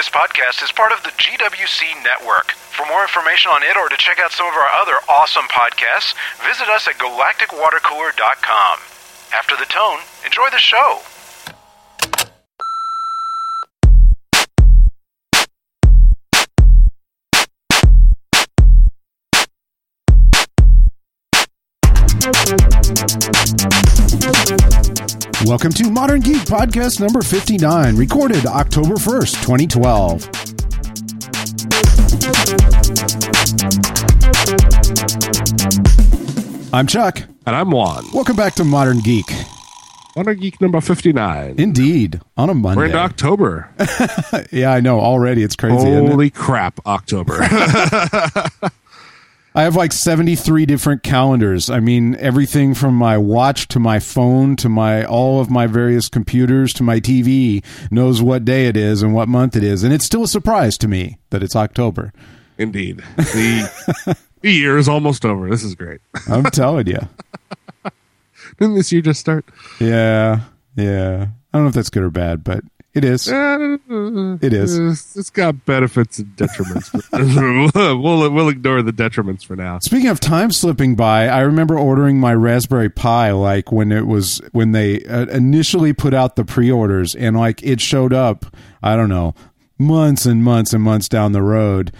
This podcast is part of the GWC network. For more information on it or to check out some of our other awesome podcasts, visit us at galacticwatercooler.com. After the tone, enjoy the show. Welcome to Modern Geek Podcast number 59, recorded October 1st, 2012. I'm Chuck. And I'm Juan. Welcome back to Modern Geek. Modern Geek number 59. Indeed, on a Monday. We're into October. yeah, I know. Already it's crazy. isn't it? Holy crap, October. I have like 73 different calendars. I mean, everything from my watch to my phone to my all of my various computers to my TV knows what day it is and what month it is. And it's still a surprise to me that it's October. Indeed. The, the year is almost over. This is great. I'm telling you. Didn't this year just start? Yeah. Yeah. I don't know if that's good or bad, but it is. It is. It's, it's got benefits and detriments. we'll, we'll ignore the detriments for now. Speaking of time slipping by, I remember ordering my Raspberry Pi like when it was when they uh, initially put out the pre-orders and like it showed up, I don't know, months and months and months down the road.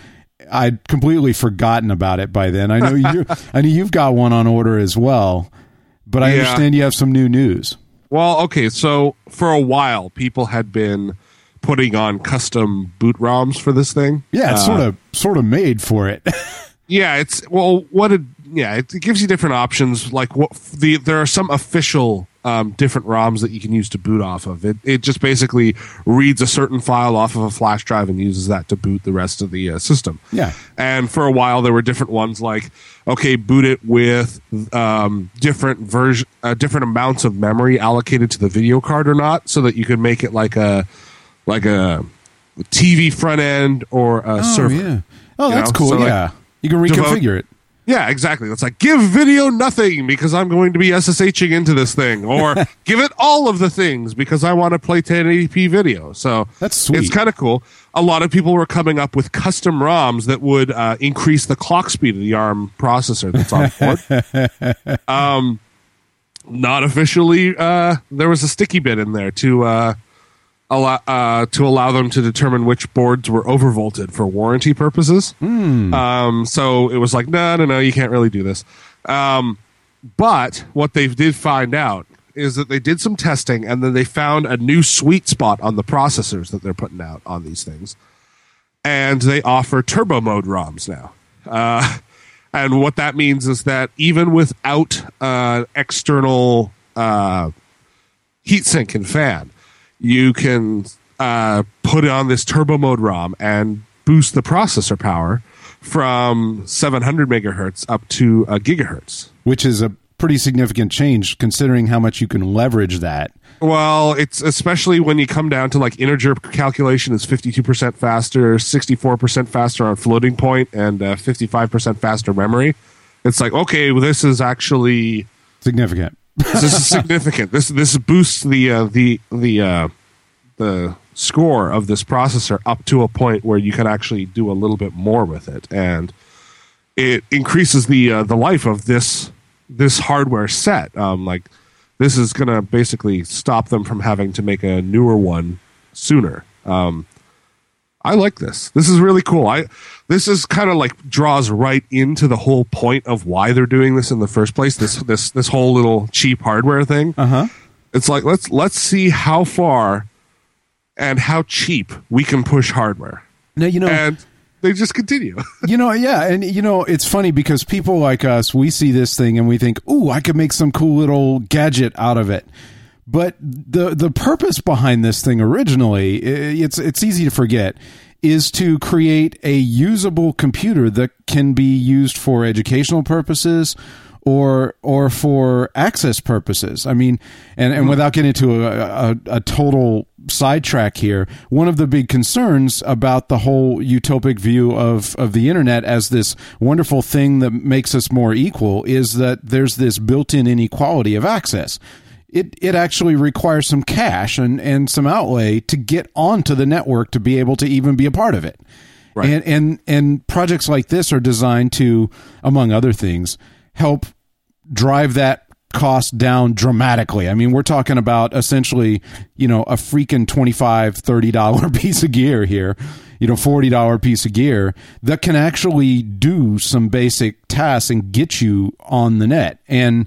I'd completely forgotten about it by then. I know you I know you've got one on order as well, but I Yeah. understand you have some new news. Well, okay, so for a while, people had been putting on custom boot ROMs for this thing. Yeah, it's Uh, sort of sort of made for it. Yeah, it's well, what it yeah, it, it gives you different options. Like what the there are some official um, different ROMs that you can use to boot off of. It it just basically reads a certain file off of a flash drive and uses that to boot the rest of the uh, system. Yeah. and for a while there were different ones like okay, boot it with um, different version, uh, different amounts of memory allocated to the video card or not, so that you could make it like a like a TV front end or a Oh server. yeah. Oh, that's know, cool. so, like, yeah. You can devote- reconfigure it. Yeah, exactly. It's like give video nothing because I'm going to be SSHing into this thing, or give it all of the things because I want to play 1080p video. So That's sweet. It's kind of cool. A lot of people were coming up with custom ROMs that would uh, increase the clock speed of the ARM processor that's on board. um, not officially. Uh, there was a sticky bit in there to uh, uh, to allow them to determine which boards were overvolted for warranty purposes. Um, so it was like, no, no, no, you can't really do this. Um, but what they did find out is that they did some testing and then they found a new sweet spot on the processors that they're putting out on these things. And they offer turbo mode ROMs now. Uh, and what that means is that even without uh, external uh, heatsink and fan, you can uh, put on this turbo mode ROM and boost the processor power from 700 megahertz up to a gigahertz. which is a pretty significant change considering how much you can leverage that. Well, it's especially when you come down to like integer calculation is 52% faster, 64% faster on floating point, and uh, 55% faster memory. It's like, okay, well, this is actually Significant. This is significant. This this boosts the uh, the the uh, the score of this processor up to a point where you can actually do a little bit more with it, and it increases the uh, the life of this this hardware set. Um, like this is going to basically stop them from having to make a newer one sooner. Um, I like this. This is really cool. I this is kind of like draws right into the whole point of why they're doing this in the first place. This this this whole little cheap hardware thing. Uh huh. It's like let's let's see how far and how cheap we can push hardware. Now you know. And they just continue. you know, yeah, and you know, it's funny because people like us, we see this thing and we think, "Ooh, I could make some cool little gadget out of it." But the the purpose behind this thing originally, it's it's easy to forget, is to create a usable computer that can be used for educational purposes or or for access purposes. I mean, and, and hmm. without getting into a, a, a total sidetrack here, one of the big concerns about the whole utopic view of, of the internet as this wonderful thing that makes us more equal is that there's this built in inequality of access. It it actually requires some cash and and some outlay to get onto the network to be able to even be a part of it. Right. And and and projects like this are designed to, among other things, help drive that cost down dramatically. I mean, we're talking about essentially, you know, a freaking 25 30 dollar piece of gear here, you know, $40 piece of gear that can actually do some basic tasks and get you on the net. And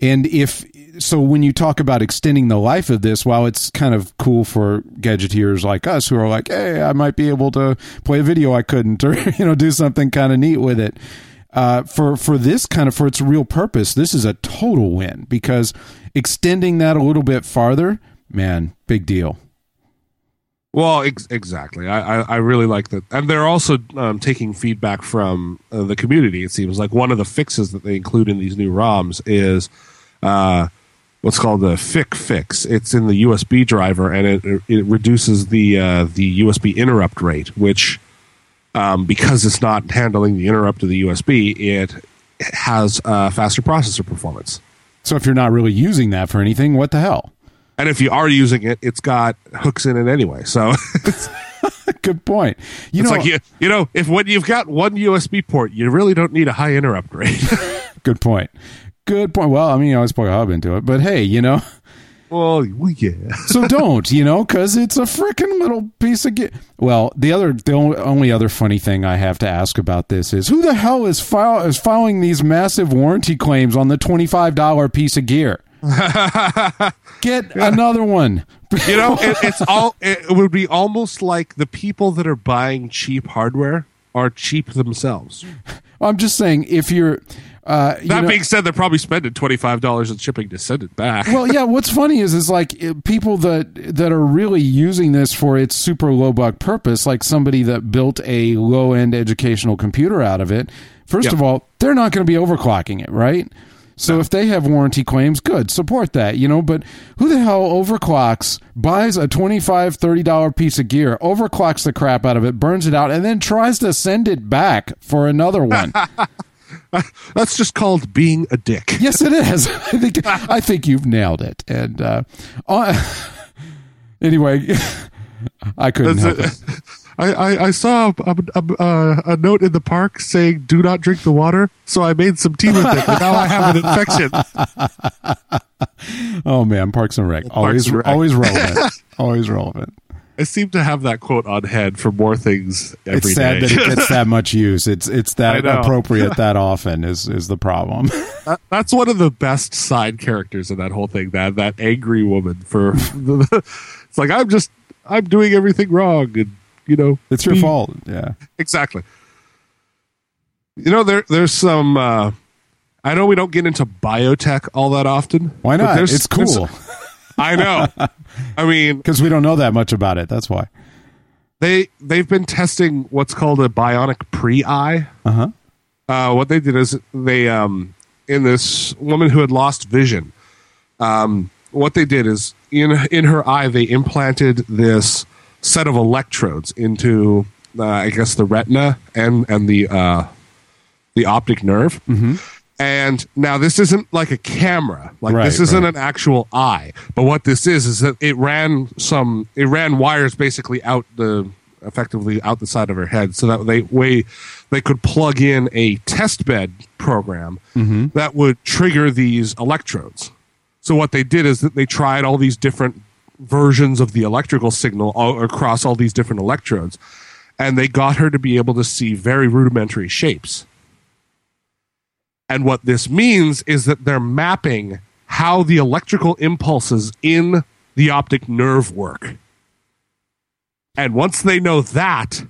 and if so when you talk about extending the life of this, while it's kind of cool for gadgeteers like us who are like, "Hey, I might be able to play a video I couldn't or you know, do something kind of neat with it." uh, for for this kind of for its real purpose, this is a total win because extending that a little bit farther, man, big deal. Well, ex- exactly. I, I, I, really like that, and they're also um, taking feedback from uh, the community. It seems like one of the fixes that they include in these new ROMs is uh, what's called the FIQ fix. It's in the USB driver, and it it reduces the uh, the USB interrupt rate, which um, because it's not handling the interrupt of the USB, it has uh, faster processor performance. So if you're not really using that for anything, what the hell? And if you are using it, it's got hooks in it anyway. So good point. You it's know, like you, you know, if when you've got one USB port, you really don't need a high interrupt rate. good point. Good point. Well, I mean, you always plug a hub into it, but hey, you know, well, yeah. so don't, you know, because it's a freaking little piece of. Ge- well, the other, the only other funny thing I have to ask about this is who the hell is file is filing these massive warranty claims on the twenty five dollar piece of gear? Get another one. you know, it, it's all. It would be almost like the people that are buying cheap hardware are cheap themselves. I'm just saying, if you're uh, that know, being said, they're probably spending twenty five dollars in shipping to send it back. well, yeah. What's funny is is like people that that are really using this for its super low buck purpose, like somebody that built a low end educational computer out of it. First yep. of all, they're not going to be overclocking it, right? So no. if they have warranty claims, good, support that, you know, but who the hell overclocks, buys a $25, $30 piece of gear, overclocks the crap out of it, burns it out, and then tries to send it back for another one? That's just called being a dick. Yes, it is. I think I think you've nailed it. And uh, uh, anyway, I couldn't help it. I, I, I, saw a, a, a, note in the park saying "Do not drink the water," so I made some tea with it, and now I have an infection. oh man, Parks and Rec, always and Rec. always relevant, always relevant. I seem to have that quote on head for more things every it's sad day. that it gets that much use. It's it's that appropriate that often is is the problem. That, that's one of the best side characters in that whole thing. That that angry woman for the, it's like I'm just I'm doing everything wrong and you know it's your be, fault. Yeah, exactly. You know there there's some. Uh, I know we don't get into biotech all that often. Why not? It's cool. I know. I mean, because we don't know that much about it. That's why they they've been testing what's called a bionic pre-eye. Uh-huh. Uh, what they did is they um, in this woman who had lost vision. Um, what they did is in in her eye they implanted this set of electrodes into uh, I guess the retina and and the uh, the optic nerve. Mm-hmm and now this isn't like a camera, like right, this isn't right. an actual eye. But what this is is that it ran some, it ran wires basically out the, effectively out the side of her head, so that they way they could plug in a test bed program mm-hmm. that would trigger these electrodes. So what they did is that they tried all these different versions of the electrical signal all, across all these different electrodes, and they got her to be able to see very rudimentary shapes and what this means is that they're mapping how the electrical impulses in the optic nerve work. And once they know that,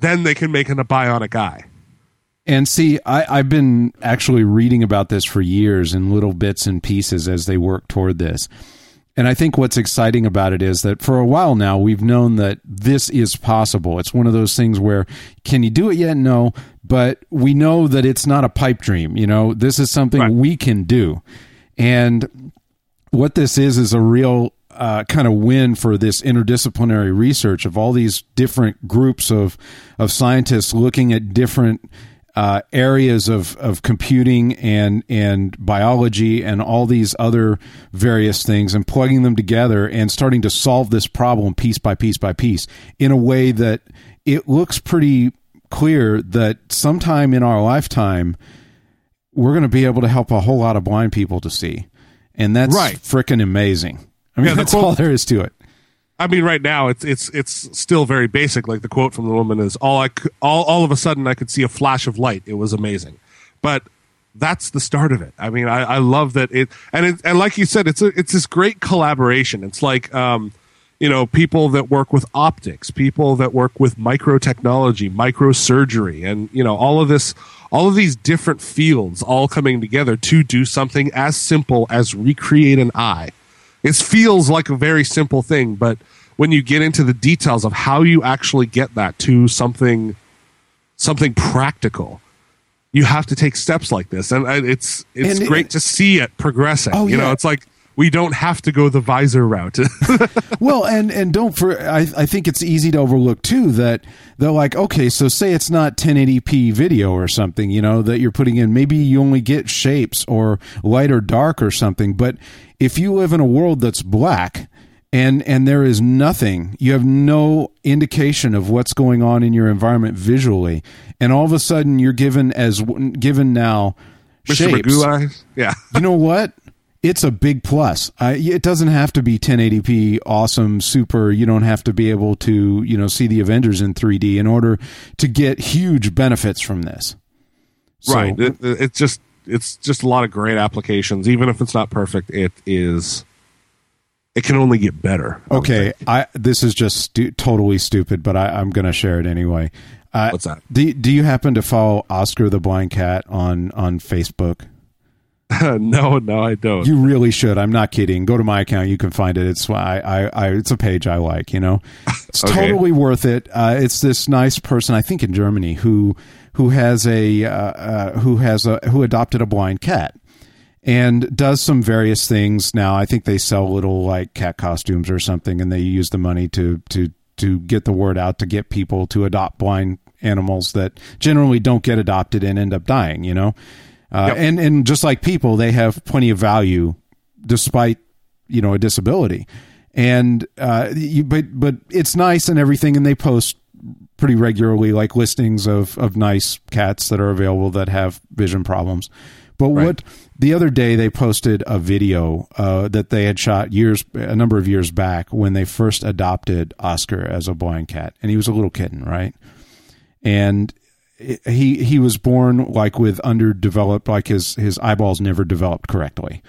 then they can make an a bionic eye. And see, I, have been actually reading about this for years in little bits and pieces as they work toward this. And I think what's exciting about it is that for a while now, we've known that this is possible. It's one of those things where, can you do it yet? No. But we know that it's not a pipe dream. You know, this is something right. we can do. And what this is, is a real uh, kind of win for this interdisciplinary research of all these different groups of, of scientists looking at different uh, areas of, of computing and and biology and all these other various things and plugging them together and starting to solve this problem piece by piece by piece in a way that it looks pretty clear that sometime in our lifetime we're going to be able to help a whole lot of blind people to see. And that's Right. freaking amazing. I mean Yeah, that's quote- all there is to it I mean, right now it's it's it's still very basic. Like the quote from the woman is, "All I all all of a sudden I could see a flash of light. It was amazing." But that's the start of it. I mean, I, I love that it and it, and like you said, it's a, it's this great collaboration. It's like um, you know, people that work with optics, people that work with microtechnology, microsurgery, and you know, all of this, all of these different fields all coming together to do something as simple as recreate an eye. It feels like a very simple thing, but when you get into the details of how you actually get that to something, something practical, you have to take steps like this, and it's it's And- great to see it progressing. Oh, you know, it's like we don't have to go the visor route. well, and and don't for I I think it's easy to overlook too that they're like okay, so say it's not 1080p video or something, you know, that you're putting in. Maybe you only get shapes or light or dark or something. But if you live in a world that's black and and there is nothing, you have no indication of what's going on in your environment visually, and all of a sudden you're given as given now Mr. shapes Magoo eyes, yeah. you know what? It's a big plus. I, it doesn't have to be 1080p, awesome, super. You don't have to be able to, you know, see the Avengers in 3D in order to get huge benefits from this. So- right. It, it- it's just it's just a lot of great applications. Even if it's not perfect, it is. It can only get better. I Okay. I this is just stu- totally stupid, but I, I'm going to share it anyway. Uh, What's that? Do Do you happen to follow Oscar the Blind Cat on on Facebook? no, no, I don't. You really should. I'm not kidding. Go to my account. You can find it. It's I, I, I it's a page I like. You know, it's Okay. totally worth it. Uh, it's this nice person, I think in Germany, who who has a uh, uh, who has a who adopted a blind cat and does some various things. Now, I think they sell little like cat costumes or something, and they use the money to to to get the word out to get people to adopt blind animals that generally don't get adopted and end up dying. You know, uh, Yep. and and just like people, they have plenty of value despite you know a disability. And uh, you, but but it's nice and everything, and they post pretty regularly like listings of of nice cats that are available that have vision problems. But Right. what the other day they posted a video uh, that they had shot years a number of years back when they first adopted Oscar as a blind cat, and he was a little kitten, right? And he he was born like with underdeveloped, like his his eyeballs never developed correctly,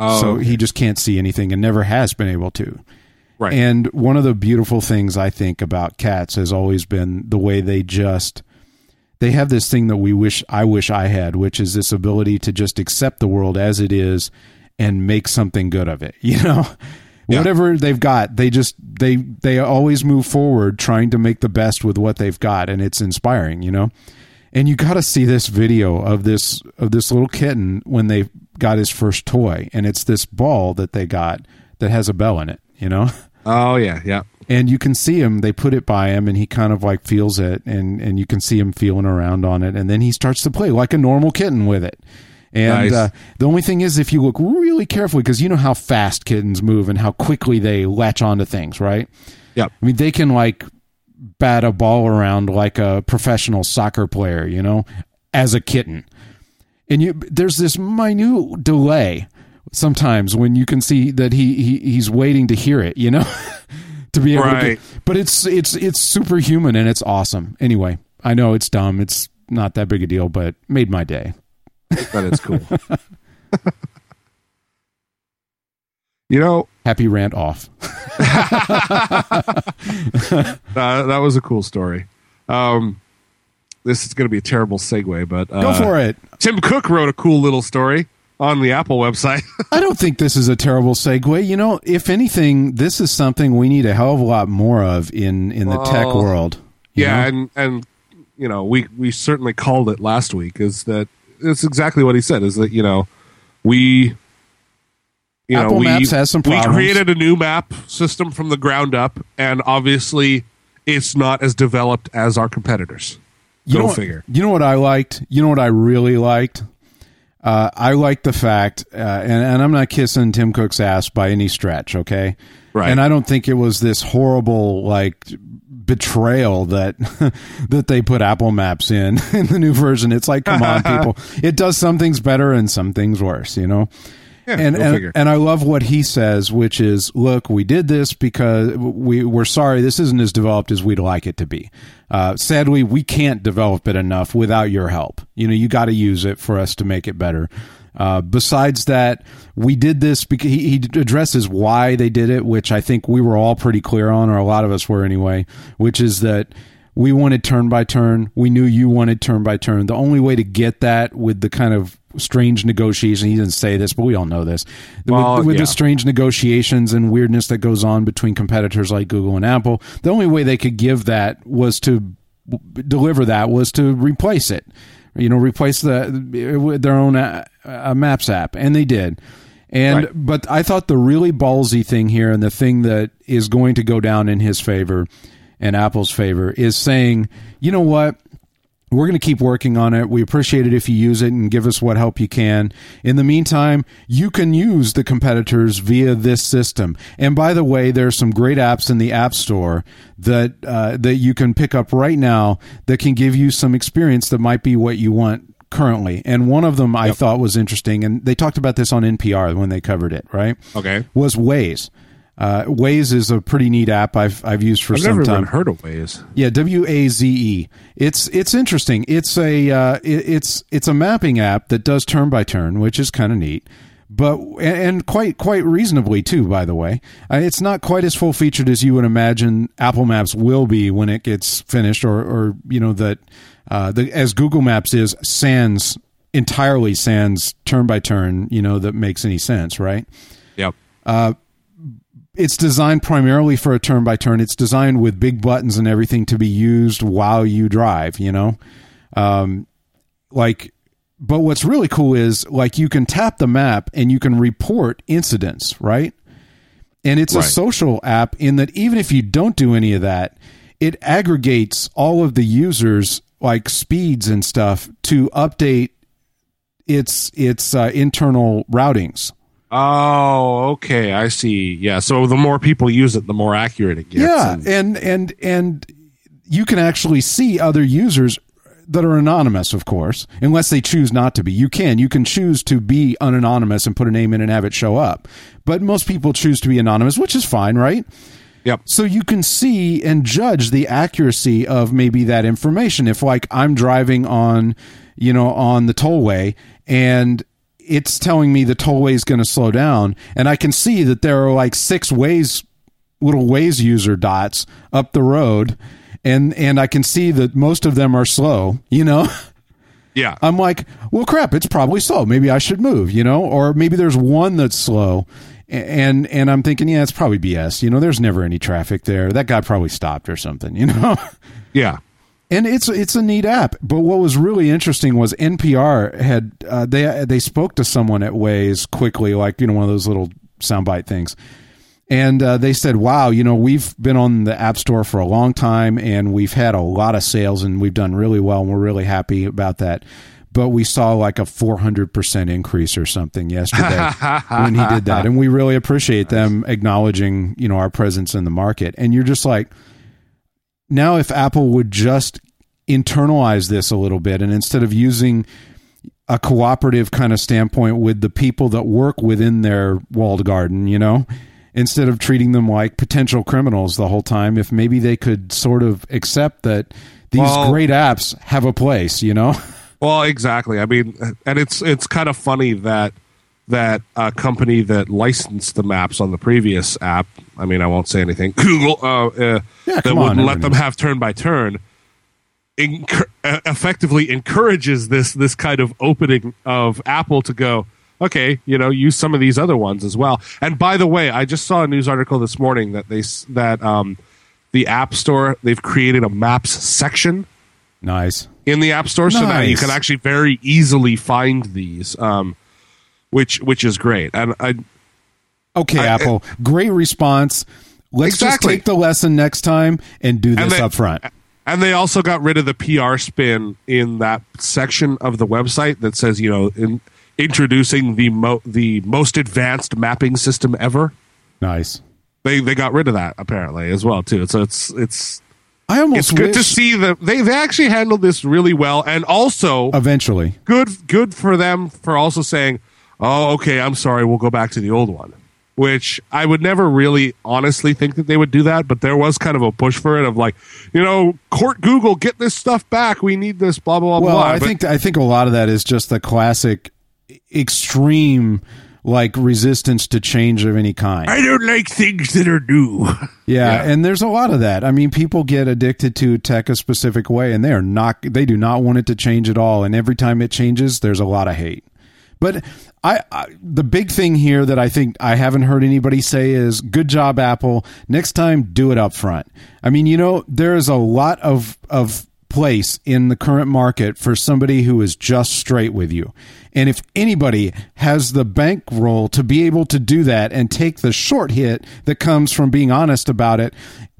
Oh, so okay. he just can't see anything and never has been able to. right. And one of the beautiful things I think about cats has always been the way they just they have this thing that we wish I wish I had, which is this ability to just accept the world as it is and make something good of it. You know, Yeah. whatever they've got, they just they they always move forward trying to make the best with what they've got, and it's inspiring. You know, and you got to see this video of this of this little kitten when they got his first toy, and it's this ball that they got that has a bell in it. You know. oh yeah, yeah. and you can see him they put it by him and he kind of like feels it and and you can see him feeling around on it and then he starts to play like a normal kitten with it and Nice. uh, the only thing is if you look really carefully because you know how fast kittens move and how quickly they latch onto things right Yep. i mean they can like bat a ball around like a professional soccer player you know as a kitten and you there's this minute delay sometimes when you can see that he, he he's waiting to hear it you know to be able Right. to but it's it's it's superhuman and it's awesome anyway i know it's dumb it's not that big a deal but made my day That is cool. you know, happy rant off uh, that was a cool story. Um, this is going to be a terrible segue, but uh, go for it Tim Cook wrote a cool little story on the Apple website. i don't think this is a terrible segue you know if anything this is something we need a hell of a lot more of in in the tech world yeah, know? and and you know, we we certainly called it last week. Is that it's exactly what he said? Is that you know we. You Apple know, we, Maps has some we created a new map system from the ground up, and obviously, it's not as developed as our competitors. You Go know what- figure. You know what I liked? You know what I really liked? Uh, I liked the fact, uh, and, and I'm not kissing Tim Cook's ass by any stretch, okay? Right. And I don't think it was this horrible like betrayal that that they put Apple Maps in in the new version. It's like, come on, people. It does some things better and some things worse, you know. Yeah, and and, and I love what he says, which is, look, we did this because we we're sorry this isn't as developed as we'd like it to be. Uh, sadly, we can't develop it enough without your help. You know, you got to use it for us to make it better. Uh, besides that, we did this because he, he addresses why they did it, which I think we were all pretty clear on, or a lot of us were anyway, which is that we wanted turn by turn. We knew you wanted turn by turn. The only way to get that with the kind of strange negotiation, he didn't say this, but we all know this, Well, with, with yeah. the strange negotiations and weirdness that goes on between competitors like Google and Apple, the only way they could give that was to deliver that was to replace it. You know, replace the with their own uh, uh, Maps app, and they did. And Right. but I thought the really ballsy thing here, and the thing that is going to go down in his favor and Apple's favor, is saying, you know what, we're going to keep working on it. We appreciate it if you use it and give us what help you can. In the meantime, you can use the competitors via this system. And by the way, there are some great apps in the App Store that uh, that you can pick up right now that can give you some experience that might be what you want currently. And one of them I thought was interesting, and they talked about this on NPR when they covered it. Right? Okay. Was Waze. Uh, Waze is a pretty neat app I've I've used for I've some never time. even heard of Waze. Yeah, W A Z E. It's it's interesting. It's a uh, it, it's it's a mapping app that does turn by turn, which is kind of neat. But and quite quite reasonably too. By the way, uh, it's not quite as full featured as you would imagine Apple Maps will be when it gets finished, or or you know that uh, the as Google Maps is sans entirely sans turn by turn. You know that makes any sense, right? Yep. It's designed primarily for a turn by turn. It's designed with big buttons and everything to be used while you drive, you know? Um, like, but what's really cool is like you can tap the map and you can report incidents, right? And it's a social app in that even if you don't do any of that, it aggregates all of the users like speeds and stuff to update its its uh, internal routings. Oh, okay. I see. Yeah. So the more people use it, the more accurate it gets. Yeah, and- and and you can actually see other users that are anonymous, of course, unless they choose not to be. You can you can choose to be unanonymous and put a name in and have it show up. But most people choose to be anonymous, which is fine, right? Yep. So you can see and judge the accuracy of maybe that information. If like I'm driving on, you know, on the tollway and it's telling me the tollway is going to slow down and I can see that there are like six ways little ways user dots up the road and and I can see that most of them are slow, you know? Yeah. I'm like, well, crap, it's probably slow. Maybe I should move, you know, or maybe there's one that's slow, and and I'm thinking, yeah, it's probably BS. You know, there's never any traffic there. That guy probably stopped or something, you know. yeah. And it's it's a neat app. But what was really interesting was NPR had uh, they they spoke to someone at Waze quickly, like you know one of those little soundbite things. And uh, they said, "Wow, you know, we've been on the App Store for a long time, and we've had a lot of sales, and we've done really well, and we're really happy about that." But we saw like a four hundred percent increase or something yesterday when he did that, and we really appreciate them acknowledging, you know, our presence in the market. And you're just like, now if Apple would just internalize this a little bit, and instead of using a cooperative kind of standpoint with the people that work within their walled garden, you know, instead of treating them like potential criminals the whole time, if maybe they could sort of accept that these Well- great apps have a place, you know? Well, exactly. I mean, and it's it's kind of funny that that a company that licensed the maps on the previous app. I mean, I won't say anything. Google uh, uh, Yeah, that wouldn't let them everyone. have turn by turn. Effectively encourages this this kind of opening of Apple to go. Okay, you know, use some of these other ones as well. And by the way, I just saw a news article this morning that they that um, the App Store they've created a Maps section Nice. in the app store so that you can actually very easily find these um, which which is great and i Okay, I- Apple. Great response. Let's just take the lesson next time and do this then- up front. And they also got rid of the PR spin in that section of the website that says, you know, in, introducing the mo- the most advanced mapping system ever. Nice. They they got rid of that apparently as well too. So it's it's I almost it's good to see that they they actually handled this really well, and also eventually. good good for them for also saying, "Oh, okay, I'm sorry, we'll go back to the old one." Which I would never really honestly think that they would do that, but there was kind of a push for it of like, you know, court Google, get this stuff back. We need this, blah blah blah. Well, blah. I But- think I think a lot of that is just the classic extreme like resistance to change of any kind. I don't like things that are new. Yeah, Yeah. and there's a lot of that. I mean, people get addicted to tech a specific way, and they are not. They do not want it to change at all. And every time it changes, there's a lot of hate. But I, I, the big thing here that I think I haven't heard anybody say is, "Good job, Apple. Next time, do it up front." I mean, you know, there is a lot of of place in the current market for somebody who is just straight with you. And if anybody has the bankroll to be able to do that and take the short hit that comes from being honest about it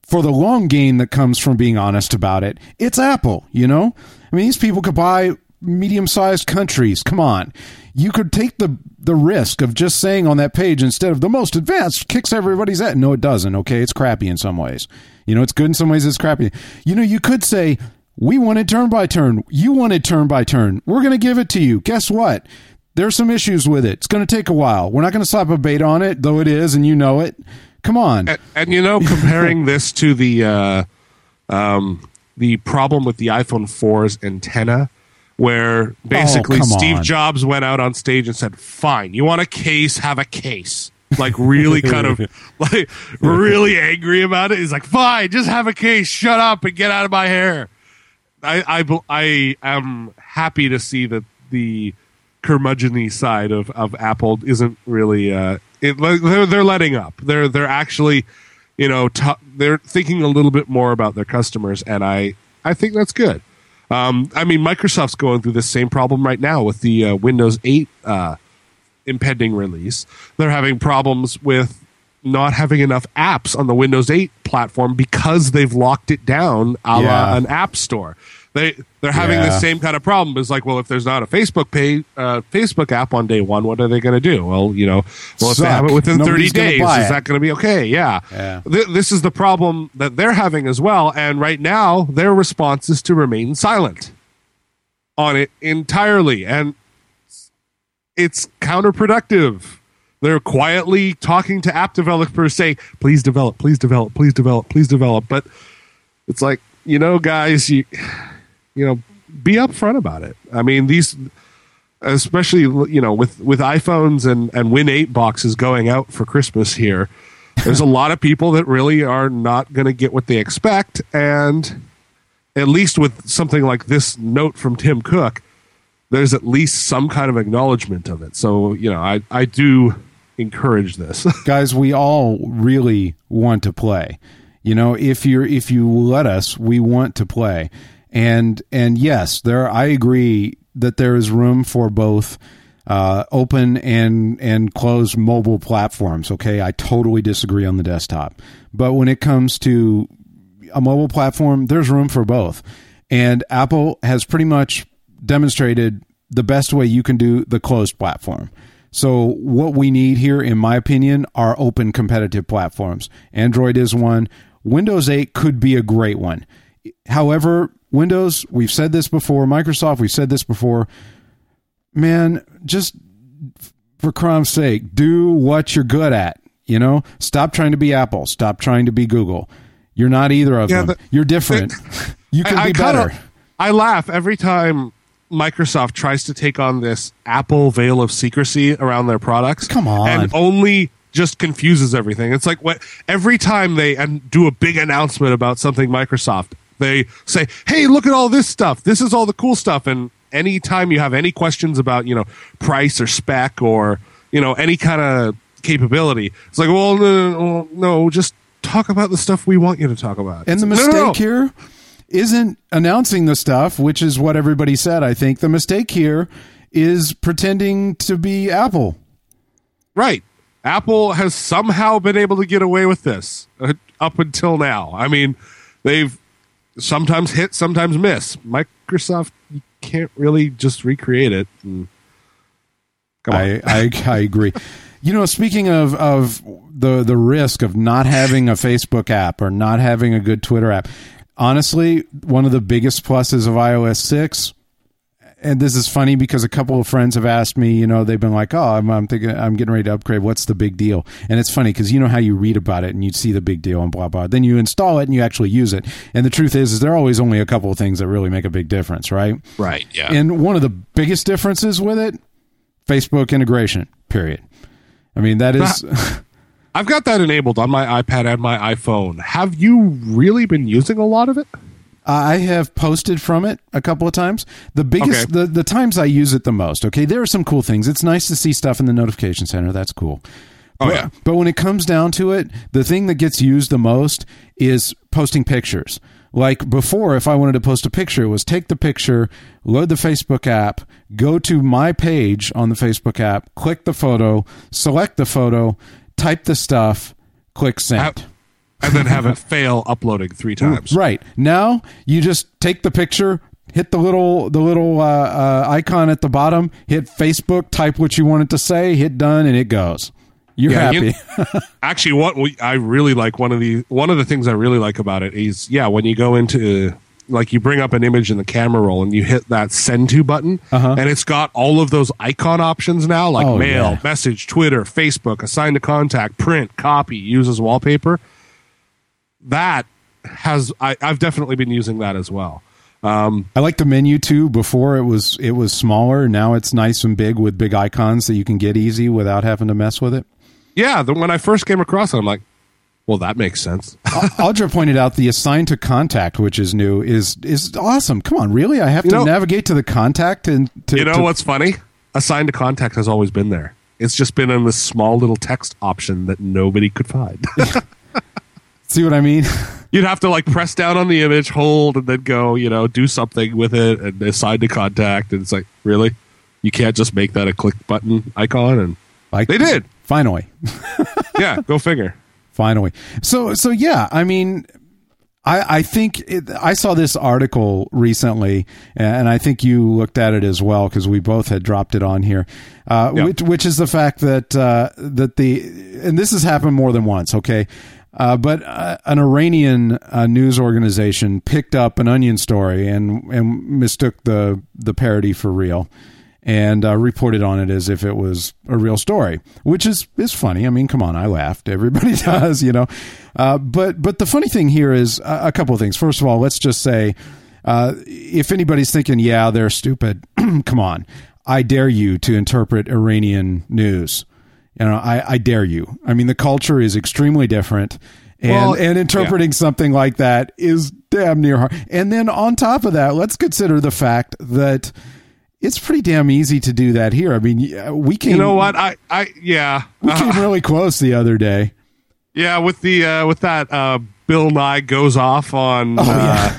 for the long gain that comes from being honest about it, it's Apple, you know? I mean, these people could buy medium sized countries. Come on. You could take the the risk of just saying on that page instead of the most advanced kicks everybody's at. No, it doesn't. Okay, it's crappy in some ways. You know, it's good in some ways. It's crappy. You know, you could say we wanted turn by turn. You wanted turn by turn. We're going to give it to you. Guess what? There's some issues with it. It's going to take a while. We're not going to slap a bait on it, though it is, and you know it. Come on. and, and you know, comparing this to the uh, um, the problem with the iPhone 4's antenna, where basically Oh, Steve on. Jobs went out on stage and said, "Fine, you want a case? Have a case." Like really, kind of like really angry about it. He's like, "Fine, just have a case. Shut up and get out of my hair." I I, I am happy to see that the curmudgeony side of, of Apple isn't really uh, it, they're they're letting up. They're they're actually you know t- they're thinking a little bit more about their customers, and I I think that's good. Um, I mean, Microsoft's going through the same problem right now with the uh, Windows 8 uh, impending release. They're having problems with not having enough apps on the Windows 8 platform because they've locked it down a Yeah. la an app store. They they're having the same kind of problem. It's like, well, if there's not a Facebook pay uh, Facebook app on day one, what are they going to do? Well, you know, well if they have it within Nobody's 30 days, is that going to be okay? Yeah. Yeah. Th- this is the problem that they're having as well. And right now, their response is to remain silent on it entirely. And it's counterproductive. They're quietly talking to app developers saying, please develop, please develop, please develop, please develop. But it's like, you know, guys, you, you know, be upfront about it. I mean, these, especially, you know, with, with iPhones and, and Win 8 boxes going out for Christmas here, there's a lot of people that really are not going to get what they expect. And at least with something like this note from Tim Cook, there's at least some kind of acknowledgement of it. So, you know, I, I do encourage this. guys we all really want to play you know if you're if you let us we want to play and and yes there i agree that there is room for both uh, open and and closed mobile platforms okay i totally disagree on the desktop but when it comes to a mobile platform there's room for both and apple has pretty much demonstrated the best way you can do the closed platform so what we need here, in my opinion, are open competitive platforms. Android is one. Windows 8 could be a great one. However, Windows, we've said this before, Microsoft, we've said this before. Man, just for crumb's sake, do what you're good at. You know, stop trying to be Apple. Stop trying to be Google. You're not either of Yeah, them. the- you're different. you can be kinda- better. I laugh every time Microsoft tries to take on this Apple veil of secrecy around their products. Come on. and only just confuses everything. It's like what every time they and do a big announcement about something Microsoft, they say, "Hey, look at all this stuff. This is all the cool stuff." And anytime you have any questions about you know price or spec or you know any kind of capability, it's like, well, no, no, no, just talk about the stuff we want you to talk about. And the mistake no, no, here isn't announcing the stuff, which is what everybody said. I think the mistake here is pretending to be Apple. Right. Apple has somehow been able to get away with this uh, up until now. I mean, they've sometimes hit, sometimes miss. Microsoft, you can't really just recreate it. Mm. And. I, I I agree. You know, speaking of of the the risk of not having a Facebook app or not having a good Twitter app, honestly, one of the biggest pluses of iOS six. And this is funny because a couple of friends have asked me, you know, they've been like, "Oh, I'm, I'm thinking, I'm getting ready to upgrade. What's the big deal?" And it's funny because you know how you read about it and you see the big deal and blah blah. Then you install it and you actually use it. And the truth is, is there are always only a couple of things that really make a big difference, right? right. Yeah. And one of the biggest differences with it, Facebook integration. Period. I mean, that is. I've got that enabled on my iPad and my iPhone. Have you really been using a lot of it? Uh, I have posted from it a couple of times. The biggest, Okay. the, the times I use it the most. Okay, there are some cool things. It's nice to see stuff in the notification center. That's cool. Oh, but, yeah. But when it comes down to it, the thing that gets used the most is posting pictures. Like before, if I wanted to post a picture, it was take the picture, load the Facebook app, go to my page on the Facebook app, click the photo, select the photo, type the stuff, click send. And then have it fail uploading three times. Right now, you just take the picture, hit the little the little uh, uh, icon at the bottom, hit Facebook, type what you want it to say, hit done, and it goes. You're Yeah, happy. you- Actually, what we, I really like one of the one of the things I really like about it is yeah, when you go into like you bring up an image in the camera roll and you hit that send to button Uh-huh. and it's got all of those icon options now like Oh, mail, yeah. message, Twitter, Facebook, assign to contact, print, copy, use as wallpaper. That has I, I've definitely been using that as well. Um, I like the menu too. Before it was it was smaller. Now it's nice and big with big icons that you can get easy without having to mess with it. Yeah, the, when I first came across it, I'm like, well, that makes sense. Audra pointed out the assign to contact, which is new, is is awesome. Come on, really? I have You to know- navigate to the contact and to You know to- what's funny? Assign to contact has always been there. It's just been in this small little text option that nobody could find. see what I mean? You'd have to like press down on the image, hold, and then go, you know, do something with it and assign to contact. And it's like, really? You can't just make that a click button icon? And Like they did. finally. Yeah, go figure. finally so so yeah i mean i i think it, i saw this article recently and i think you looked at it as well because we both had dropped it on here uh, Yeah. which which is the fact that uh, that the and this has happened more than once okay uh, but uh, an Iranian uh, news organization picked up an onion story and and mistook the the parody for real, and uh, reported on it as if it was a real story, which is is funny. I mean, come on, I laughed. Everybody does, you know. Uh, but but the funny thing here is a, a couple of things. First of all, let's just say, uh, if anybody's thinking, yeah, they're stupid, come on, I dare you to interpret Iranian news. You know, I, I dare you. I mean, the culture is extremely different. And, Well, and interpreting something like that is damn near hard. And then on top of that, let's consider the fact that it's pretty damn easy to do that here. I mean, yeah, we came, You know what? I, I, yeah. we came really close the other day. Yeah, with the uh, with that uh, Bill Nye goes off on Oh, uh,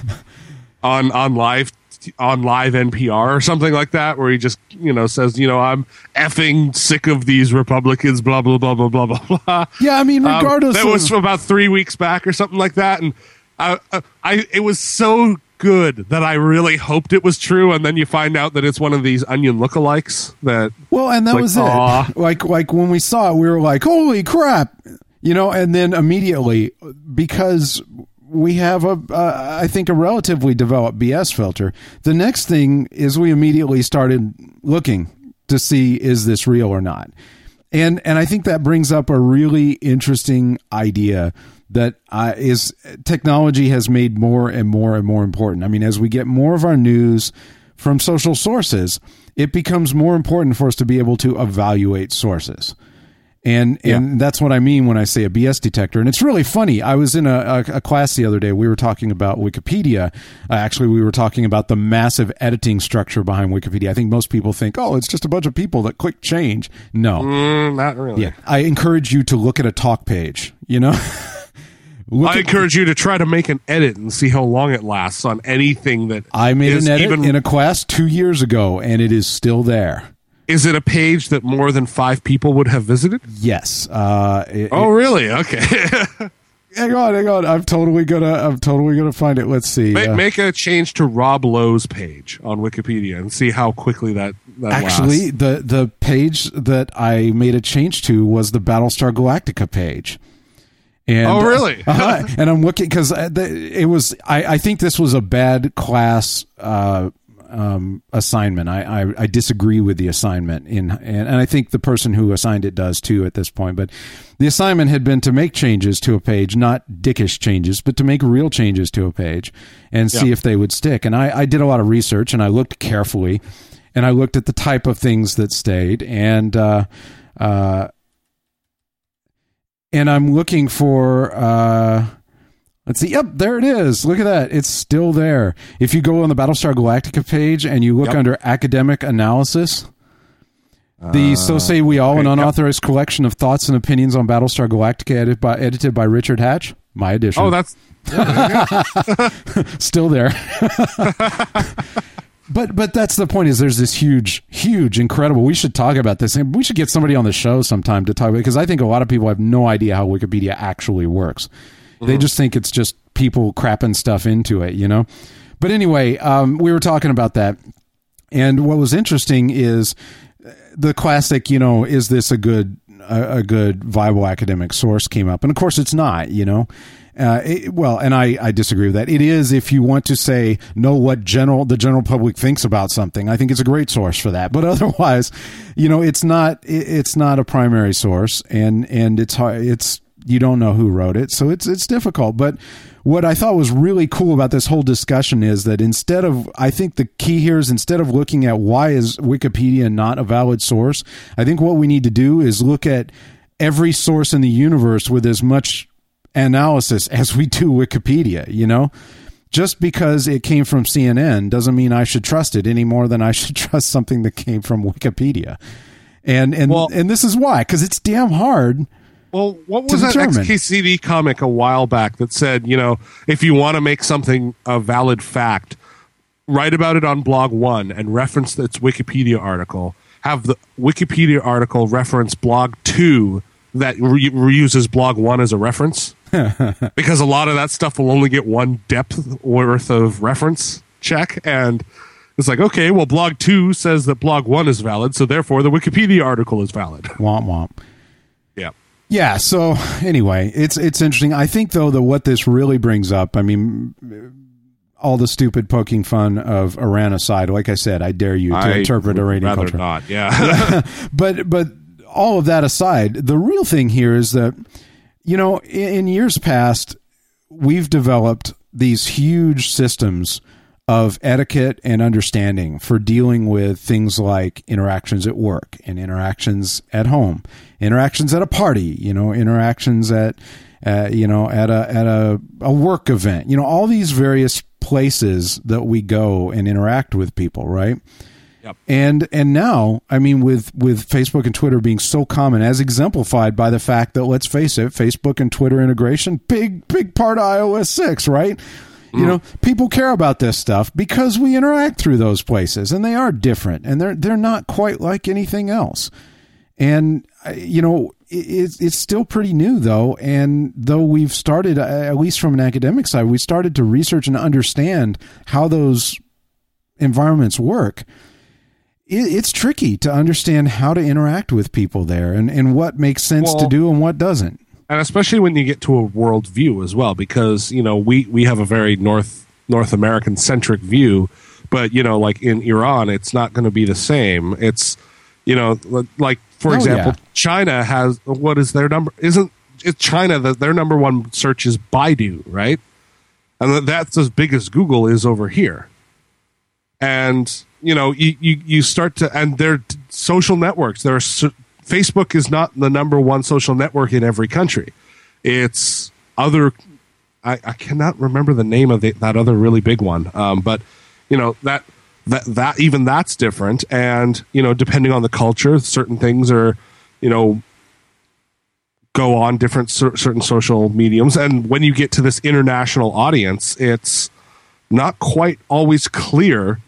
on on live on live NPR or something like that, where he just you know says, you know, I'm effing sick of these Republicans, blah blah blah blah blah blah blah. Yeah, I mean, Um, regardless that of was from about three weeks back or something like that, and I, I, I it was so good that I really hoped it was true, and then you find out that it's one of these onion lookalikes that Well, and that Like, was aw. it. Like like when we saw it, we were like, "Holy crap!" You know, and then immediately because we have a uh, I think a relatively developed BS filter. The next thing is we immediately started looking to see is this real or not. And and I think that brings up a really interesting idea that uh, is technology has made more and more and more important. I mean, as we get more of our news from social sources, it becomes more important for us to be able to evaluate sources. And and that's what I mean when I say a BS detector. And it's really funny. I was in a, a, a class the other day. We were talking about Wikipedia. Uh, actually, we were talking about the massive editing structure behind Wikipedia. I think most people think, oh, it's just a bunch of people that click change. No. mm, not really. Yeah. I encourage you to look at a talk page, you know? look I encourage you to try to make an edit and see how long it lasts on anything that I made an edit even- in a class two years ago, and it is still there. Is it a page that more than five people would have visited? Yes. Uh, it- Oh, really? Okay. hang on, hang on. I'm totally gonna. I'm totally gonna find it. Let's see. Ma- Uh, make a change to Rob Lowe's page on Wikipedia and see how quickly that, that actually, lasts. the the page that I made a change to was the Battlestar Galactica page. And, Oh, really? uh-huh. and I'm looking because it was. I, I think this was a bad class uh, um, assignment. I, I I disagree with the assignment in, and, and I think the person who assigned it does too at this point. But the assignment had been to make changes to a page, not dickish changes, but to make real changes to a page and see Yeah. if they would stick. And I, I did a lot of research and I looked carefully, and I looked at the type of things that stayed and. Uh, uh, and I'm looking for uh let's see. Yep, there it is. Look at that. It's still there. If you go on the Battlestar Galactica page and you look Yep. under academic analysis, the uh, So Say We All, an okay, yep. unauthorized collection of thoughts and opinions on Battlestar Galactica edited by, edited by Richard Hatch, my edition. Oh, that's still there. but but that's the point is there's this huge huge incredible we should talk about this and we should get somebody on the show sometime to talk about because I think a lot of people have no idea how Wikipedia actually works. They just think it's just people crapping stuff into it, you know. But anyway, um, we were talking about that, and what was interesting is the classic, you know, is this a good a, a good viable academic source came up, and of course it's not, you know. Uh, it, well, and I, I disagree with that. It is if you want to say know what general the general public thinks about something. I think it's a great source for that. But otherwise, you know, it's not it, it's not a primary source, and and it's hard. It's you don't know who wrote it, so it's it's difficult. But what I thought was really cool about this whole discussion is that instead of I think the key here is instead of looking at why is Wikipedia not a valid source, I think what we need to do is look at every source in the universe with as much analysis as we do Wikipedia, you know? Just because it came from CNN doesn't mean I should trust it any more than I should trust something that came from Wikipedia. And and Well- and this is why cuz it's damn hard Well, what was that determine. XKCD comic a while back that said, you know, if you want to make something a valid fact, write about it on blog one and reference its Wikipedia article. Have the Wikipedia article reference blog two that re- reuses blog one as a reference. because a lot of that stuff will only get one depth worth of reference check. And it's like, okay, well, blog two says that blog one is valid, so therefore the Wikipedia article is valid. womp womp. Yeah. Yeah. So anyway, it's it's interesting. I think though that what this really brings up, I mean, all the stupid poking fun of Iran aside, like I said, I dare you to I interpret Iranian rather culture. not. Yeah. but but all of that aside, the real thing here is that you know in, in years past we've developed these huge systems of etiquette and understanding for dealing with things like interactions at work and interactions at home, interactions at a party, you know, interactions at uh, you know at a at a, a work event, you know, all these various places that we go and interact with people, right? Yep. And and now, I mean, with with Facebook and Twitter being so common, as exemplified by the fact that let's face it, Facebook and Twitter integration, big big part of iOS six, right? You know, people care about this stuff because we interact through those places, and they are different, and they're they're not quite like anything else. And uh, you know, it, it's it's still pretty new though, and though we've started, uh, at least from an academic side, we started to research and understand how those environments work it's tricky to understand how to interact with people there and, and what makes sense to do and what doesn't. And especially when you get to a world view as well, because you know we we have a very North North American centric view, but you know, like in Iran, it's not going to be the same. It's you know, like for Oh, example, yeah. China has what is their number? Isn't it's China that their number one search is Baidu, right? And that's as big as Google is over here. And you know, you you, you start to and their social networks. There are Facebook is not the number one social network in every country. It's other. I, I cannot remember the name of the, that other really big one, um, but you know that that that even that's different. And you know, depending on the culture, certain things are you know go on different cer- certain social mediums. And when you get to this international audience, it's not quite always clear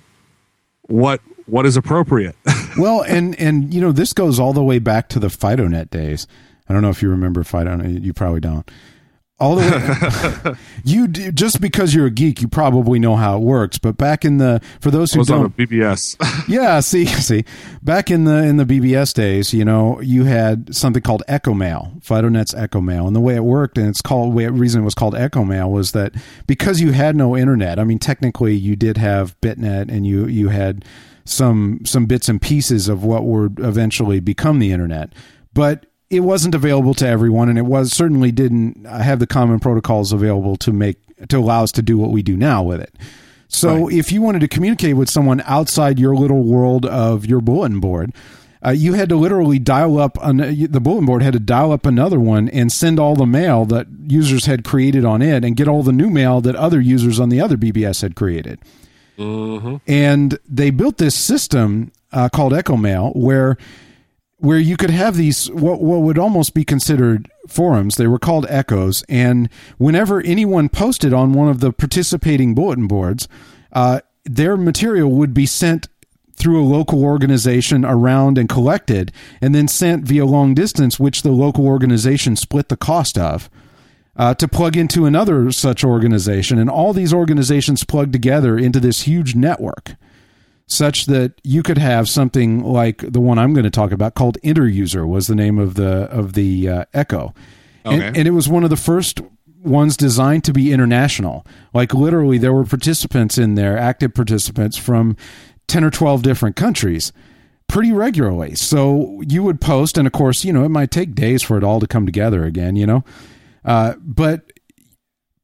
what what is appropriate. well, and and you know this goes all the way back to the FidoNet days. I don't know if you remember FidoNet. You probably don't. all the way. you do, just because you're a geek, you probably know how it works. But back in the for those who was on a don't, BBS. yeah, see, see, back in the in the BBS days, you know, you had something called Echo Mail, FidoNet's Echo Mail, and the way it worked, and it's called the reason it was called Echo Mail was that because you had no internet. I mean, technically, you did have BitNet, and you you had some some bits and pieces of what would eventually become the internet, but it wasn't available to everyone, and it was certainly didn't have the common protocols available to make to allow us to do what we do now with it. So, Right. if you wanted to communicate with someone outside your little world of your bulletin board, uh, you had to literally dial up an, the bulletin board had to dial up another one and send all the mail that users had created on it and get all the new mail that other users on the other BBS had created. And they built this system uh, called Echo Mail where where you could have these what what would almost be considered forums. They were called echoes, and whenever anyone posted on one of the participating bulletin boards, uh, their material would be sent through a local organization around and collected, and then sent via long distance, which the local organization split the cost of. Uh, to plug into another such organization, and all these organizations plug together into this huge network such that you could have something like the one I'm going to talk about called InterUser was the name of the of the uh, Echo, and, and it was one of the first ones designed to be international. Like literally, there were participants in there, active participants from ten or twelve different countries. Pretty regularly, so you would post, and of course, you know it might take days for it all to come together again. You know, uh, but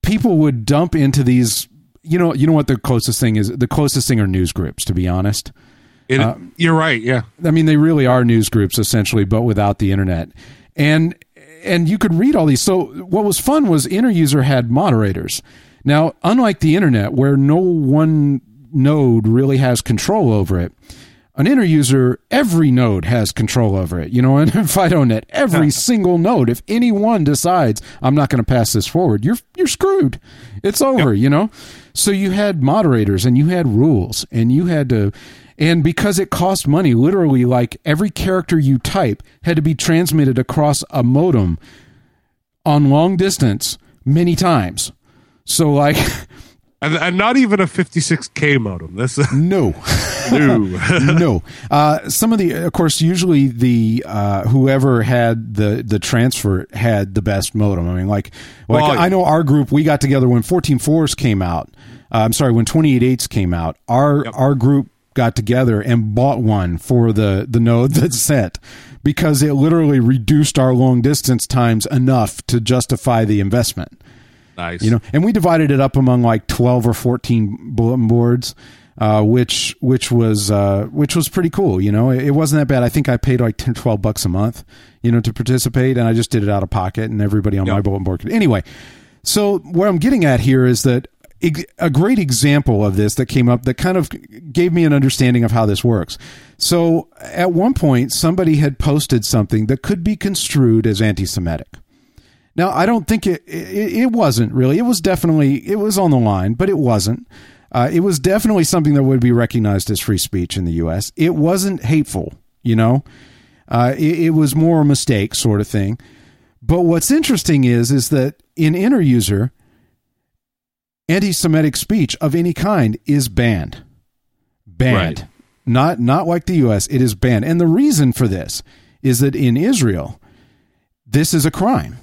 people would dump into these. You know, you know what the closest thing is. The closest thing are news groups. To be honest, It, Uh, you're right. Yeah. I mean, they really are news groups essentially, but without the internet. And and you could read all these. So what was fun was InterUser had moderators. Now, unlike the internet, where no one node really has control over it, an InterUser, every node has control over it. You know, and in FidoNet, every single node, if anyone decides I'm not going to pass this forward, you're you're screwed. It's over. You know. So you had moderators and you had rules and you had to and because it cost money, literally like every character you type had to be transmitted across a modem on long distance many times. So like And, and not even a 56k modem. This no. no. no. Uh, some of the, of course, usually the uh, whoever had the the transfer had the best modem. I mean, like, like Well, I know our group. We got together when 14.4s came out. Uh, I'm sorry, when 28.8s came out. Our our group got together and bought one for the the node that's sent because it literally reduced our long distance times enough to justify the investment nice. you know and we divided it up among like 12 or 14 bulletin boards uh, which which was uh, which was pretty cool you know? It, it wasn't that bad. I think i paid like 10 12 bucks a month you know to participate and i just did it out of pocket and everybody on my bulletin board could anyway. So what i'm getting at here is that a great example of this that came up that kind of gave me an understanding of how this works. So at one point somebody had posted something that could be construed as anti-semitic now, I don't think it, it it wasn't really. It was definitely it was on the line, but it wasn't. Uh, it was definitely something that would be recognized as free speech in the U.S. It wasn't hateful, you know. Uh, it, it was more a mistake, sort of thing. But what's interesting is is that in InterUser, anti-Semitic speech of any kind is banned. Banned. Right. Not not like the U.S. It is banned, and the reason for this is that in Israel, this is a crime.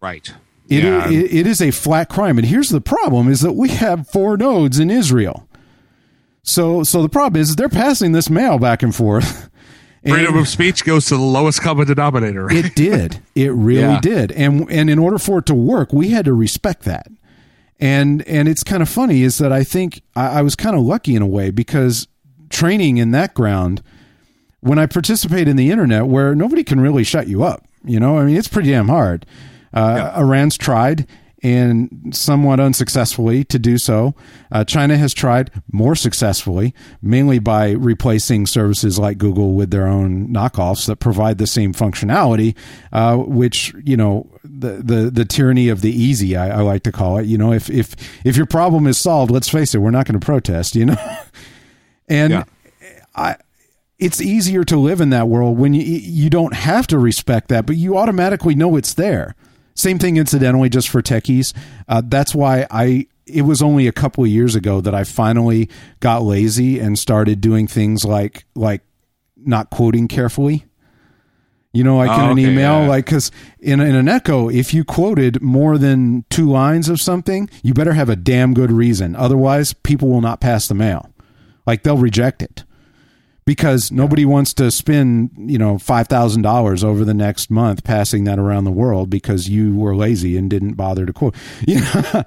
Right. It, yeah. it, it is a flat crime, and here's the problem: is that we have four nodes in Israel. So, so the problem is they're passing this mail back and forth. And Freedom of speech goes to the lowest common denominator. It did. It really Yeah. did. And and in order for it to work, we had to respect that. And and it's kind of funny is that I think I, I was kind of lucky in a way because training in that ground, when I participate in the internet where nobody can really shut you up, you know, I mean it's pretty damn hard. Uh, Iran's tried and somewhat unsuccessfully to do so. Uh, China has tried more successfully, mainly by replacing services like Google with their own knockoffs that provide the same functionality, uh, which you know the, the the tyranny of the easy, I, I like to call it. You know, if if if your problem is solved, let's face it, we're not going to protest. You know, and Yeah. I it's easier to live in that world when you you don't have to respect that, but you automatically know it's there. Same thing, incidentally, just for techies. Uh, that's why I. It was only a couple of years ago that I finally got lazy and started doing things like like not quoting carefully. You know, like Oh, in an okay, email, yeah. like because in, in an echo, if you quoted more than two lines of something, you better have a damn good reason. Otherwise, people will not pass the mail. Like they'll reject it because nobody wants to spend you know five thousand dollars over the next month passing that around the world because you were lazy and didn't bother to quote. You know,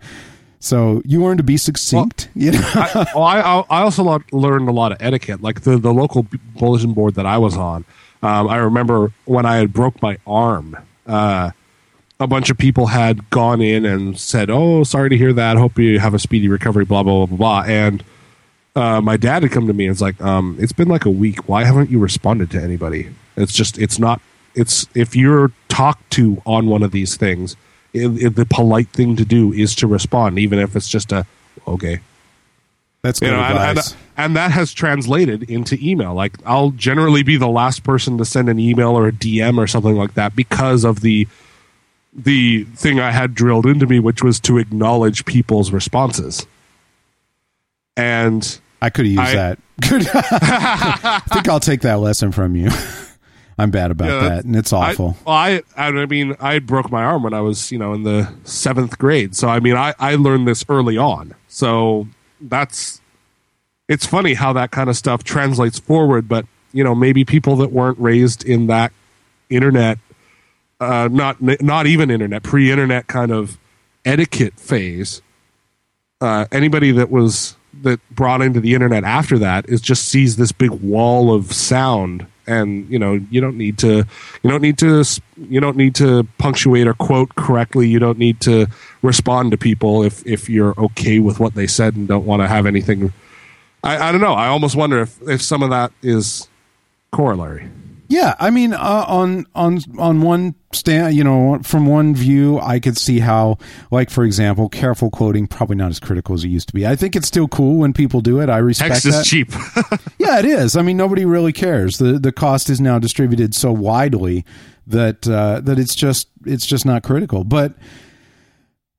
so you learn to be succinct. you know, I, well, I, I also learned a lot of etiquette. Like the, the local bulletin board that I was on, um, I remember when I had broke my arm, uh, a bunch of people had gone in and said, "Oh, sorry to hear that. Hope you have a speedy recovery." Blah blah blah blah. blah. And uh, my dad had come to me and was like, um, "It's been like a week. Why haven't you responded to anybody? It's just it's not. It's if you're talked to on one of these things." It, it, the polite thing to do is to respond, even if it's just a okay that's you good know, and, and, and that has translated into email. Like I'll generally be the last person to send an email or a DM or something like that because of the the thing I had drilled into me, which was to acknowledge people's responses. And I could have used I- that. I think I'll take that lesson from you. I'm bad about Yeah, that, and it's awful. I, well, I, I mean, I broke my arm when I was, you know, in the seventh grade. So I mean, I, I learned this early on. So that's, it's funny how that kind of stuff translates forward. But you know, maybe people that weren't raised in that internet, uh, not not even internet, pre-internet kind of etiquette phase. Uh, anybody that was that brought into the internet after that is just sees this big wall of sound. And you know you don't need to you don't need to you don't need to punctuate or quote correctly. You don't need to respond to people if if you're okay with what they said and don't want to have anything. I i don't know. I almost wonder if if some of that is corollary Yeah, I mean, uh, on on on one stand, you know, from one view, I could see how, like for example, careful quoting probably not as critical as it used to be. I think it's still cool when people do it. I respect text that. is cheap Yeah, it is. I mean, nobody really cares. the The cost is now distributed so widely that uh, that it's just it's just not critical. But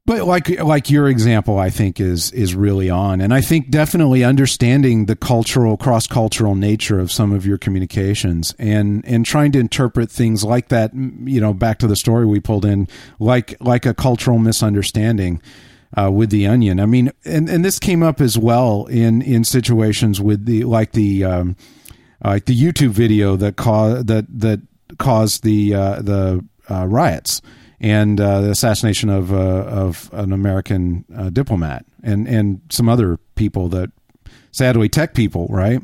but like like your example, I think is is really on, and I think definitely understanding the cultural cross cultural nature of some of your communications and and trying to interpret things like that. You know, back to the story we pulled in, like like a cultural misunderstanding uh, with the onion. I mean, and and this came up as well in in situations with the like the um, like the YouTube video that caused that that caused the uh, the uh, riots and uh, the assassination of uh, of an American uh, diplomat and and some other people that sadly tech people right.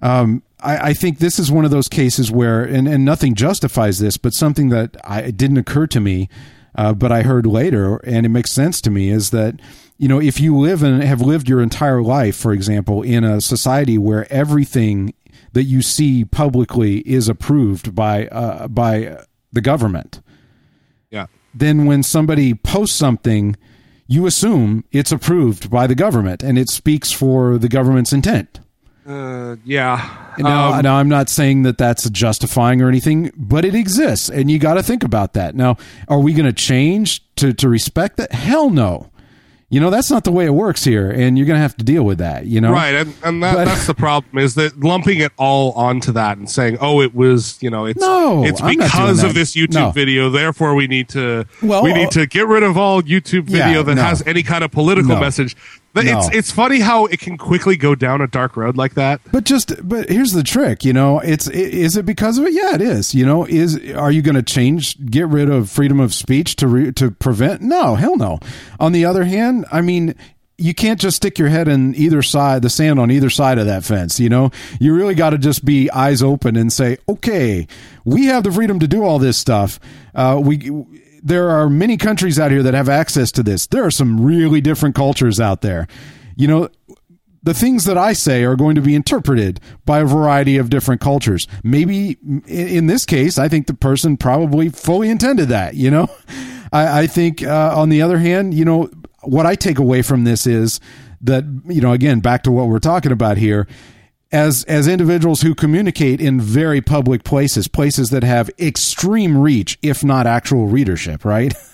Um, I, I think this is one of those cases where and and nothing justifies this, but something that I didn't occur to me, uh, but I heard later, and it makes sense to me is that you know if you live and have lived your entire life, for example, in a society where everything that you see publicly is approved by uh, by the government then when somebody posts something, you assume it's approved by the government and it speaks for the government's intent. uh, yeah Now, Um, now, I'm not saying that that's justifying or anything, but it exists, and you got to think about that. Now, are we going to change to to respect that? Hell no. You know that's not the way it works here, and you're going to have to deal with that. You know, Right, and, and that, But- that's the problem is that lumping it all onto that and saying, "Oh, it was you know, it's No, it's I'm not doing because of this YouTube No. video, therefore we need to Well, we need to get rid of all YouTube Yeah, video that no. has any kind of political message." But No. It's it's funny how it can quickly go down a dark road like that. But just but here's the trick, you know, it's i- is it because of it? Yeah, it is. You know, is are you going to change get rid of freedom of speech to re, to prevent? No, hell no. On the other hand, I mean, you can't just stick your head in either side, the sand on either side of that fence, you know? You really got to just be eyes open and say, "Okay, we have the freedom to do all this stuff. Uh we there are many countries out here that have access to this. There are some really different cultures out there. You know, the things that I say are going to be interpreted by a variety of different cultures. Maybe in, this case, I think the person probably fully intended that. You know, I, I think uh, on the other hand, you know, what I take away from this is that you know, again, back to what we're talking about here. As as individuals who communicate in very public places, places that have extreme reach, if not actual readership, right?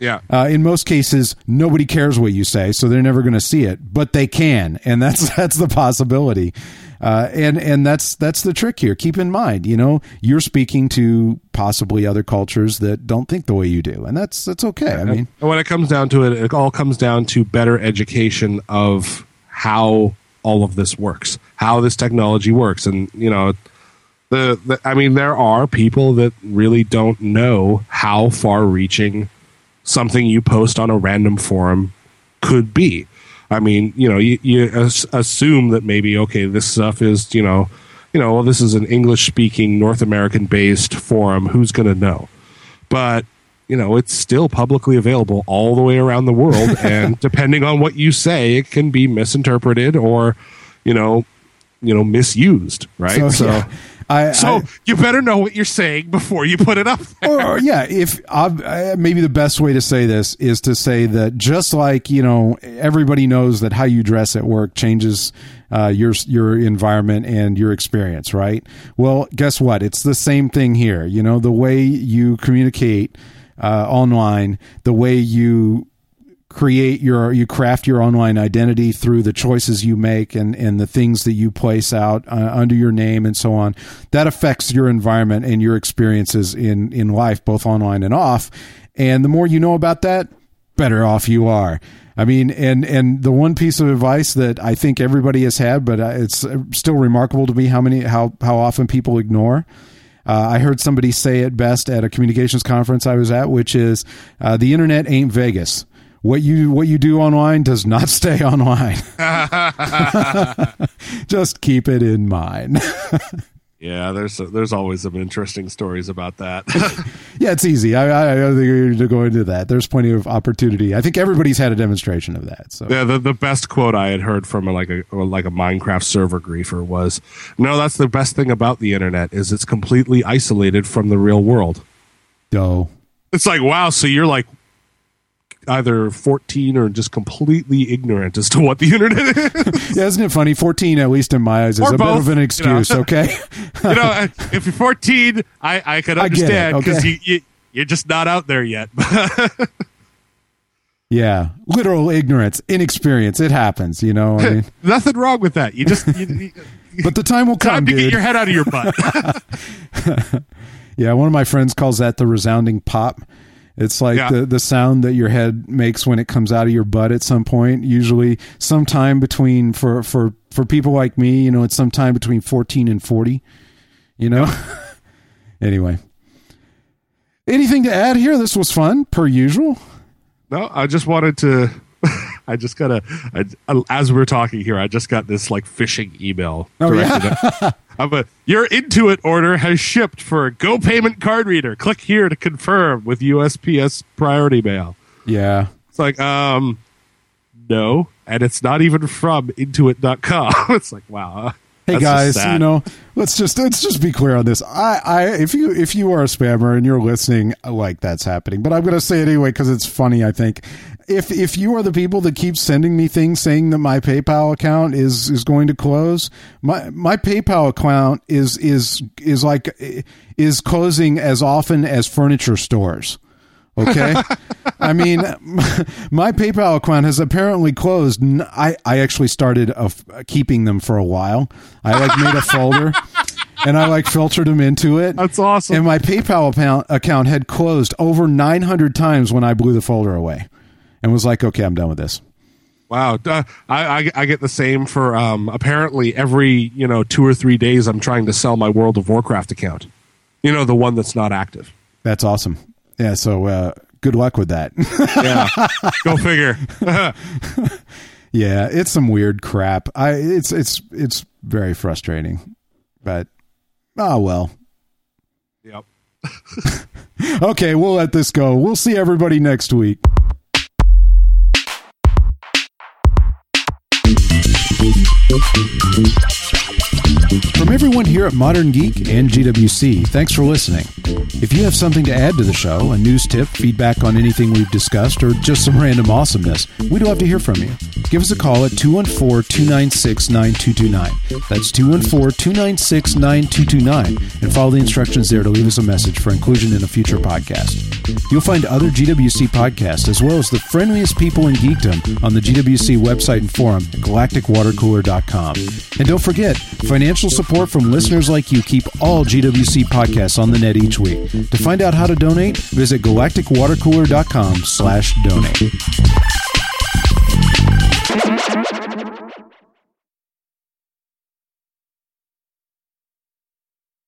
Yeah. Uh, in most cases, nobody cares what you say, so they're never going to see it, but they can, and that's that's the possibility. Uh, and and that's that's the trick here. Keep in mind, you know, you're speaking to possibly other cultures that don't think the way you do, and that's that's okay. I mean, And when it comes down to it, it all comes down to better education of how all of this works, how this technology works, and you know, the, the I mean, there are people that really don't know how far-reaching something you post on a random forum could be. I mean, you know, you, you as- assume that maybe okay, this stuff is you know, you know, well, this is an English-speaking North American-based forum. Who's going to know? But you know, it's still publicly available all the way around the world, and depending on what you say, it can be misinterpreted or, you know, you know, misused. Right. So, yeah. I, so I- you better know what you're saying before you put it up there. or, or, yeah, if uh, maybe the best way to say this is to say that just like you know everybody knows that how you dress at work changes uh, your your environment and your experience, right? Well, guess what? It's the same thing here. You know, the way you communicate uh, online, the way you create your you craft your online identity through the choices you make and and the things that you place out uh, under your name and so on that affects your environment and your experiences in in life both online and off and the more you know about that better off you are I mean, and and the one piece of advice that I think everybody has had, but uh, it's still remarkable to me how many how how often people ignore. Uh, I heard somebody say it best at a communications conference I was at, which is uh, the internet ain't Vegas. What you what you do online does not stay online. Just keep it in mind. Yeah, there's there's always some interesting stories about that. yeah, it's easy. I, I, I don't think need to go into that. There's plenty of opportunity. I think everybody's had a demonstration of that. So yeah, the, the best quote I had heard from a, like a like a Minecraft server griefer was, "No, that's the best thing about the internet is it's completely isolated from the real world." go. It's like, wow, so you're like either 14 or just completely ignorant as to what the internet is. Yeah, isn't it funny? 14, at least in my eyes, is Or a bit of an you know. excuse. Okay. you know, uh, if you're 14, I, I could I get it, understand because okay. you, you, you're just not out there yet. yeah, literal ignorance, inexperience. It happens. You know. I mean, Nothing wrong with that. You just you, you, but the time will come, time to dude. get your head out of your butt. Yeah, one of my friends calls that the resounding pop. It's like Yeah. the, the sound that your head makes when it comes out of your butt at some point. Usually, sometime between for for for people like me, you know, it's sometime between fourteen and forty. You know. anyway, anything to add here? This was fun, per usual. No, I just wanted to. I just got a. I, as we're talking here, I just got this like phishing email. Oh, yeah? of a, your Intuit order has shipped for a Go Payment card reader. Click here to confirm with USPS Priority Mail. Yeah. It's like, um, no, and it's not even from Intuit.com. it's like, wow. Hey that's guys, you know, let's just let's just be clear on this. I, I if you if you are a spammer and you're listening, like that's happening, but I'm going to say it anyway because it's funny. I think if if you are the people that keep sending me things saying that my PayPal account is is going to close, my my PayPal account is is is like is closing as often as furniture stores. Okay. I mean, my PayPal account has apparently closed. I I actually started a keeping them for a while. I like made a folder and I like filtered them into it. That's awesome. And my PayPal account, account had closed over 900 times when I blew the folder away and was like, okay, I'm done with this. Wow, I, I I get the same for um, apparently every you know two or three days. I'm trying to sell my World of Warcraft account. You know the one that's not active. That's awesome. Yeah. So, uh, good luck with that. Yeah, go figure. yeah. It's some weird crap. I, it's, it's, it's very frustrating, but oh, well. yep. Okay, we'll let this go. We'll see everybody next week. Thank you. From everyone here at Modern Geek and GWC, thanks for listening. If you have something to add to the show, a news tip, feedback on anything we've discussed, or just some random awesomeness, we'd love to hear from you. Give us a call at 214 296 9229. That's 214 296 9229, and follow the instructions there to leave us a message for inclusion in a future podcast. You'll find other GWC podcasts as well as the friendliest people in geekdom on the GWC website and forum at galacticwatercooler.com. And don't forget, financial support from listeners like you keep all GWC podcasts on the net each week. To find out how to donate, visit galacticwatercooler.com slash donate.